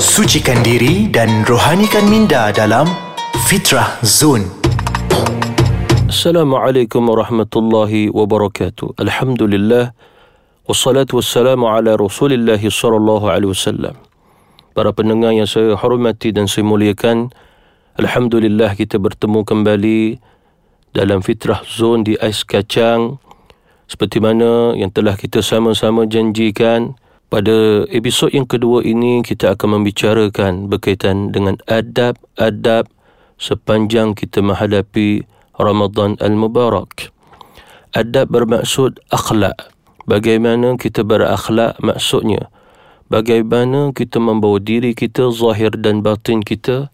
Sucikan diri dan rohanikan minda dalam Fitrah Zone. Assalamualaikum warahmatullahi wabarakatuh. Alhamdulillah. Wassalatu wassalamu ala Rasulillah sallallahu alaihi wasallam. Para pendengar yang saya hormati dan saya muliakan, alhamdulillah kita bertemu kembali dalam Fitrah Zone di Ais Kacang seperti mana yang telah kita sama-sama janjikan pada episod yang kedua ini kita akan membicarakan berkaitan dengan adab-adab sepanjang kita menghadapi Ramadan Al-Mubarak. Adab bermaksud akhlak. Bagaimana kita berakhlak maksudnya. Bagaimana kita membawa diri kita, zahir dan batin kita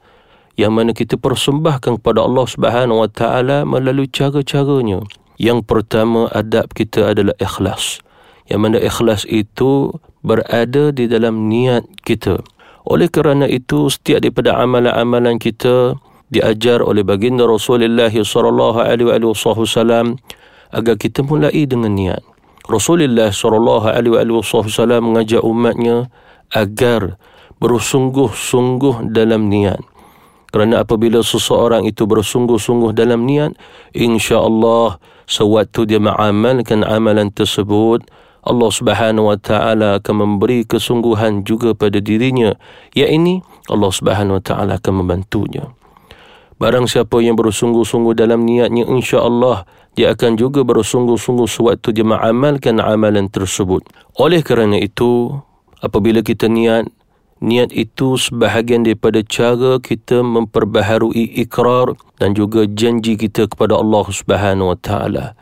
yang mana kita persembahkan kepada Allah Subhanahu Wa Taala melalui cara-caranya. Yang pertama adab kita adalah ikhlas. Yang mana ikhlas itu berada di dalam niat kita. Oleh kerana itu setiap daripada amalan-amalan kita diajar oleh baginda Rasulullah wasallam agar kita mulai dengan niat. Rasulullah wasallam mengajak umatnya agar bersungguh-sungguh dalam niat. Kerana apabila seseorang itu bersungguh-sungguh dalam niat, insya-Allah sewaktu dia mengamalkan amalan tersebut Allah Subhanahu wa taala akan memberi kesungguhan juga pada dirinya yakni Allah Subhanahu wa taala akan membantunya Barang siapa yang bersungguh-sungguh dalam niatnya insya-Allah dia akan juga bersungguh-sungguh sewaktu dia mengamalkan amalan tersebut. Oleh kerana itu, apabila kita niat Niat itu sebahagian daripada cara kita memperbaharui ikrar dan juga janji kita kepada Allah Subhanahu wa taala.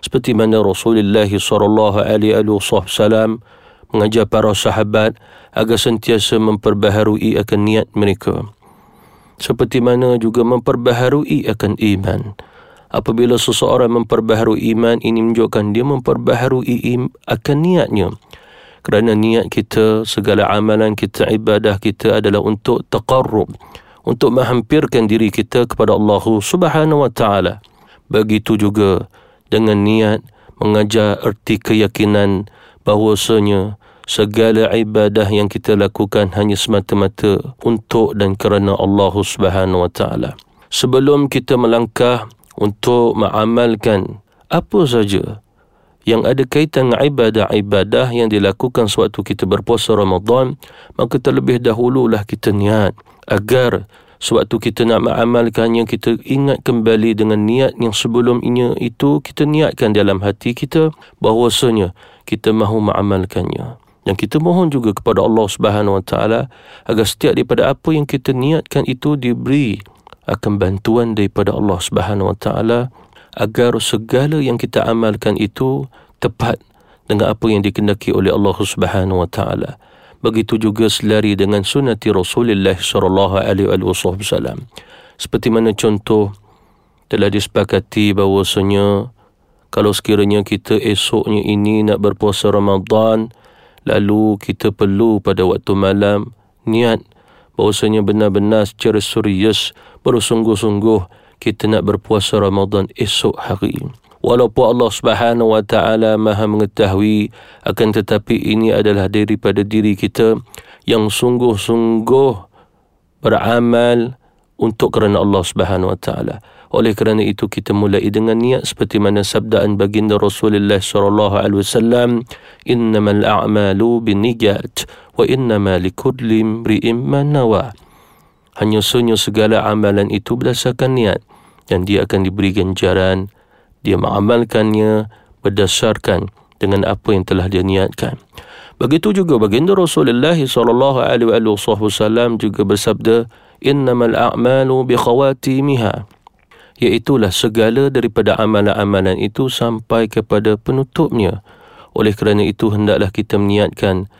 Seperti mana Rasulullah sallallahu alaihi wasallam mengajar para sahabat agar sentiasa memperbaharui akan niat mereka. Seperti mana juga memperbaharui akan iman. Apabila seseorang memperbaharui iman, ini menunjukkan dia memperbaharui akan niatnya kerana niat kita, segala amalan kita, ibadah kita adalah untuk taqarrub, untuk menghampirkan diri kita kepada Allah Subhanahu wa taala. Begitu juga dengan niat mengajar erti keyakinan bahawasanya segala ibadah yang kita lakukan hanya semata-mata untuk dan kerana Allah Subhanahu wa taala. Sebelum kita melangkah untuk mengamalkan apa saja yang ada kaitan dengan ibadah-ibadah yang dilakukan sewaktu kita berpuasa Ramadan, maka terlebih dahululah kita niat agar sewaktu kita nak mengamalkannya, kita ingat kembali dengan niat yang sebelum ini itu kita niatkan dalam hati kita bahawasanya kita mahu mengamalkannya. Dan kita mohon juga kepada Allah Subhanahu Wa Taala agar setiap daripada apa yang kita niatkan itu diberi akan bantuan daripada Allah Subhanahu Wa Taala agar segala yang kita amalkan itu tepat dengan apa yang dikendaki oleh Allah Subhanahu wa taala. Begitu juga selari dengan sunnati Rasulullah sallallahu alaihi wasallam. Seperti mana contoh telah disepakati bahawasanya kalau sekiranya kita esoknya ini nak berpuasa Ramadan lalu kita perlu pada waktu malam niat bahawasanya benar-benar secara serius bersungguh-sungguh kita nak berpuasa Ramadan esok hari. Walaupun Allah Subhanahu wa taala Maha mengetahui akan tetapi ini adalah daripada diri kita yang sungguh-sungguh beramal untuk kerana Allah Subhanahu wa taala. Oleh kerana itu kita mulai dengan niat seperti mana sabdaan baginda Rasulullah sallallahu alaihi wasallam, "Innamal a'malu binniyat wa innama likulli imri'in ma nawa." hanya sunyi segala amalan itu berdasarkan niat dan dia akan diberi ganjaran dia mengamalkannya berdasarkan dengan apa yang telah dia niatkan. Begitu juga baginda Rasulullah sallallahu alaihi wasallam juga bersabda innamal a'malu bi khawatimiha iaitulah segala daripada amalan-amalan itu sampai kepada penutupnya. Oleh kerana itu hendaklah kita meniatkan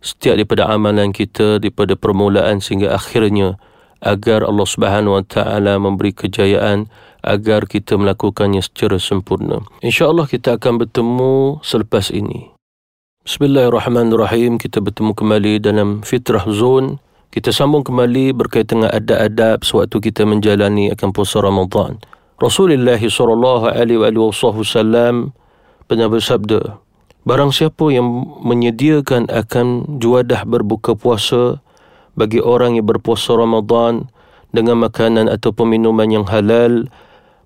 setiap daripada amalan kita daripada permulaan sehingga akhirnya agar Allah Subhanahu Wa Taala memberi kejayaan agar kita melakukannya secara sempurna. Insya-Allah kita akan bertemu selepas ini. Bismillahirrahmanirrahim. Kita bertemu kembali dalam Fitrah Zone. Kita sambung kembali berkaitan dengan adab-adab sewaktu kita menjalani akan puasa Ramadan. Rasulullah sallallahu alaihi wasallam pernah bersabda, barang siapa yang menyediakan akan juadah berbuka puasa bagi orang yang berpuasa Ramadan dengan makanan atau minuman yang halal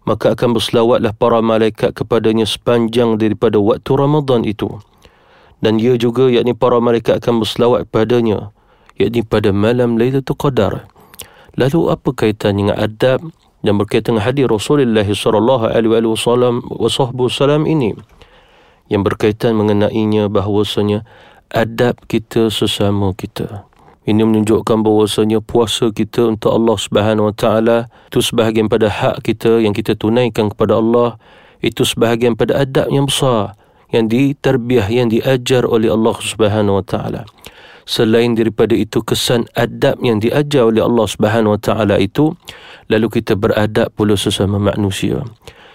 maka akan berselawatlah para malaikat kepadanya sepanjang daripada waktu Ramadan itu. Dan ia juga yakni para malaikat akan berselawat padanya yakni pada malam Lailatul Qadar. Lalu apa kaitan dengan adab yang berkaitan dengan hadis Rasulullah sallallahu alaihi wasallam ini? Yang berkaitan mengenainya bahawasanya adab kita sesama kita. Ini menunjukkan bahawasanya puasa kita untuk Allah Subhanahu Wa Taala itu sebahagian pada hak kita yang kita tunaikan kepada Allah. Itu sebahagian pada adab yang besar yang diterbiah yang diajar oleh Allah Subhanahu Wa Taala. Selain daripada itu kesan adab yang diajar oleh Allah Subhanahu Wa Taala itu lalu kita beradab pula sesama manusia.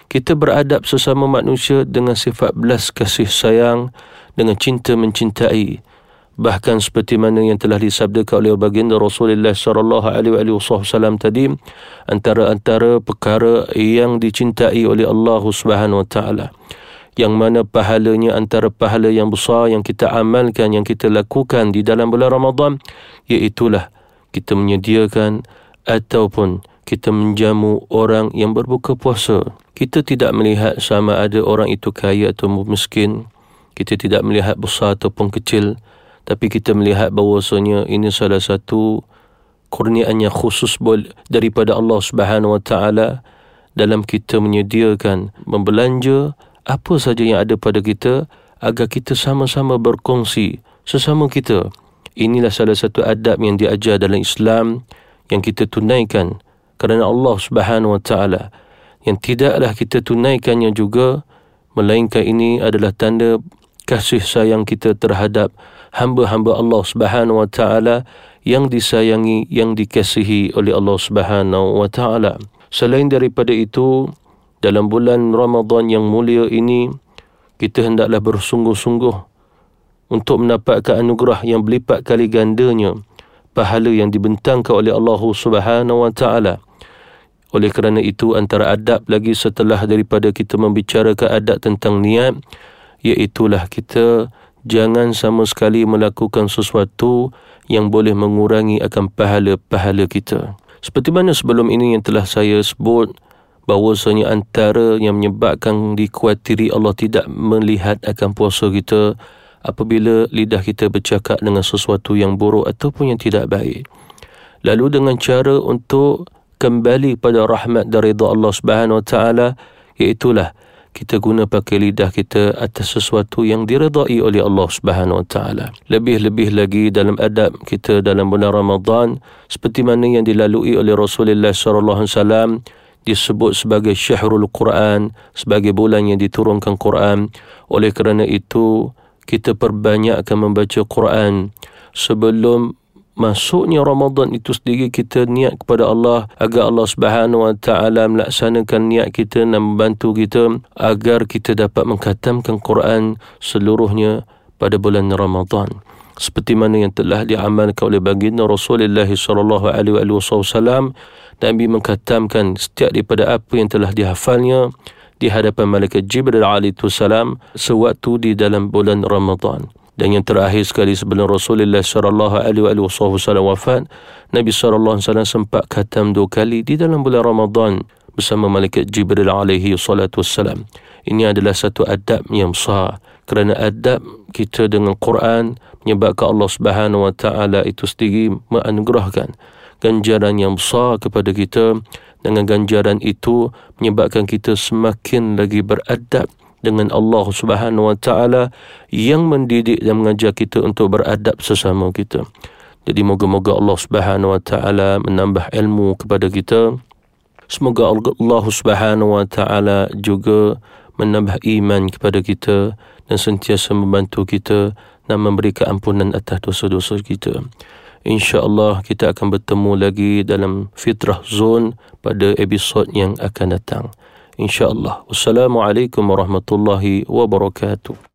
Kita beradab sesama manusia dengan sifat belas kasih sayang dengan cinta mencintai bahkan seperti mana yang telah disabdakan oleh baginda Rasulullah sallallahu alaihi wasallam tadi antara-antara perkara yang dicintai oleh Allah Subhanahu wa taala yang mana pahalanya antara pahala yang besar yang kita amalkan yang kita lakukan di dalam bulan Ramadan iaitu kita menyediakan ataupun kita menjamu orang yang berbuka puasa. Kita tidak melihat sama ada orang itu kaya atau miskin. Kita tidak melihat besar ataupun kecil. Tapi kita melihat bahawasanya ini salah satu kurniaannya khusus daripada Allah Subhanahu Wa Taala dalam kita menyediakan membelanja apa saja yang ada pada kita agar kita sama-sama berkongsi sesama kita. Inilah salah satu adab yang diajar dalam Islam yang kita tunaikan kerana Allah Subhanahu Wa Taala yang tidaklah kita tunaikannya juga melainkan ini adalah tanda kasih sayang kita terhadap hamba-hamba Allah Subhanahu Wa Taala yang disayangi yang dikasihi oleh Allah Subhanahu Wa Taala. Selain daripada itu dalam bulan Ramadan yang mulia ini kita hendaklah bersungguh-sungguh untuk mendapatkan anugerah yang berlipat kali gandanya pahala yang dibentangkan oleh Allah Subhanahu Wa Taala. Oleh kerana itu antara adab lagi setelah daripada kita membicarakan adab tentang niat iaitulah kita jangan sama sekali melakukan sesuatu yang boleh mengurangi akan pahala-pahala kita. Seperti mana sebelum ini yang telah saya sebut bahawasanya antara yang menyebabkan dikuatiri Allah tidak melihat akan puasa kita apabila lidah kita bercakap dengan sesuatu yang buruk ataupun yang tidak baik. Lalu dengan cara untuk kembali pada rahmat dan redha Allah Subhanahu Wa Taala iaitulah kita guna pakai lidah kita atas sesuatu yang diredai oleh Allah Subhanahu Wa Taala. Lebih-lebih lagi dalam adab kita dalam bulan Ramadan seperti mana yang dilalui oleh Rasulullah sallallahu alaihi wasallam disebut sebagai syahrul Quran sebagai bulan yang diturunkan Quran oleh kerana itu kita perbanyakkan membaca Quran sebelum masuknya Ramadan itu sendiri kita niat kepada Allah agar Allah Subhanahu Wa Taala melaksanakan niat kita dan membantu kita agar kita dapat mengkhatamkan Quran seluruhnya pada bulan Ramadan. Seperti mana yang telah diamalkan oleh baginda Rasulullah sallallahu alaihi wasallam Nabi mengkhatamkan setiap daripada apa yang telah dihafalnya di hadapan malaikat Jibril alaihi salam sewaktu di dalam bulan Ramadan dan yang terakhir sekali sebelum Rasulullah sallallahu alaihi wasallam wafat Nabi sallallahu alaihi wasallam sempat khatam dua kali di dalam bulan Ramadan bersama malaikat Jibril alaihi salatu wasallam ini adalah satu adab yang besar kerana adab kita dengan Quran menyebabkan Allah Subhanahu wa taala itu sendiri menganugerahkan ganjaran yang besar kepada kita. Dengan ganjaran itu menyebabkan kita semakin lagi beradab dengan Allah Subhanahu Wa Taala yang mendidik dan mengajar kita untuk beradab sesama kita. Jadi moga-moga Allah Subhanahu Wa Taala menambah ilmu kepada kita. Semoga Allah Subhanahu Wa Taala juga menambah iman kepada kita dan sentiasa membantu kita dan memberi keampunan atas dosa-dosa kita. InsyaAllah kita akan bertemu lagi dalam Fitrah Zone pada episod yang akan datang. InsyaAllah. Wassalamualaikum warahmatullahi wabarakatuh.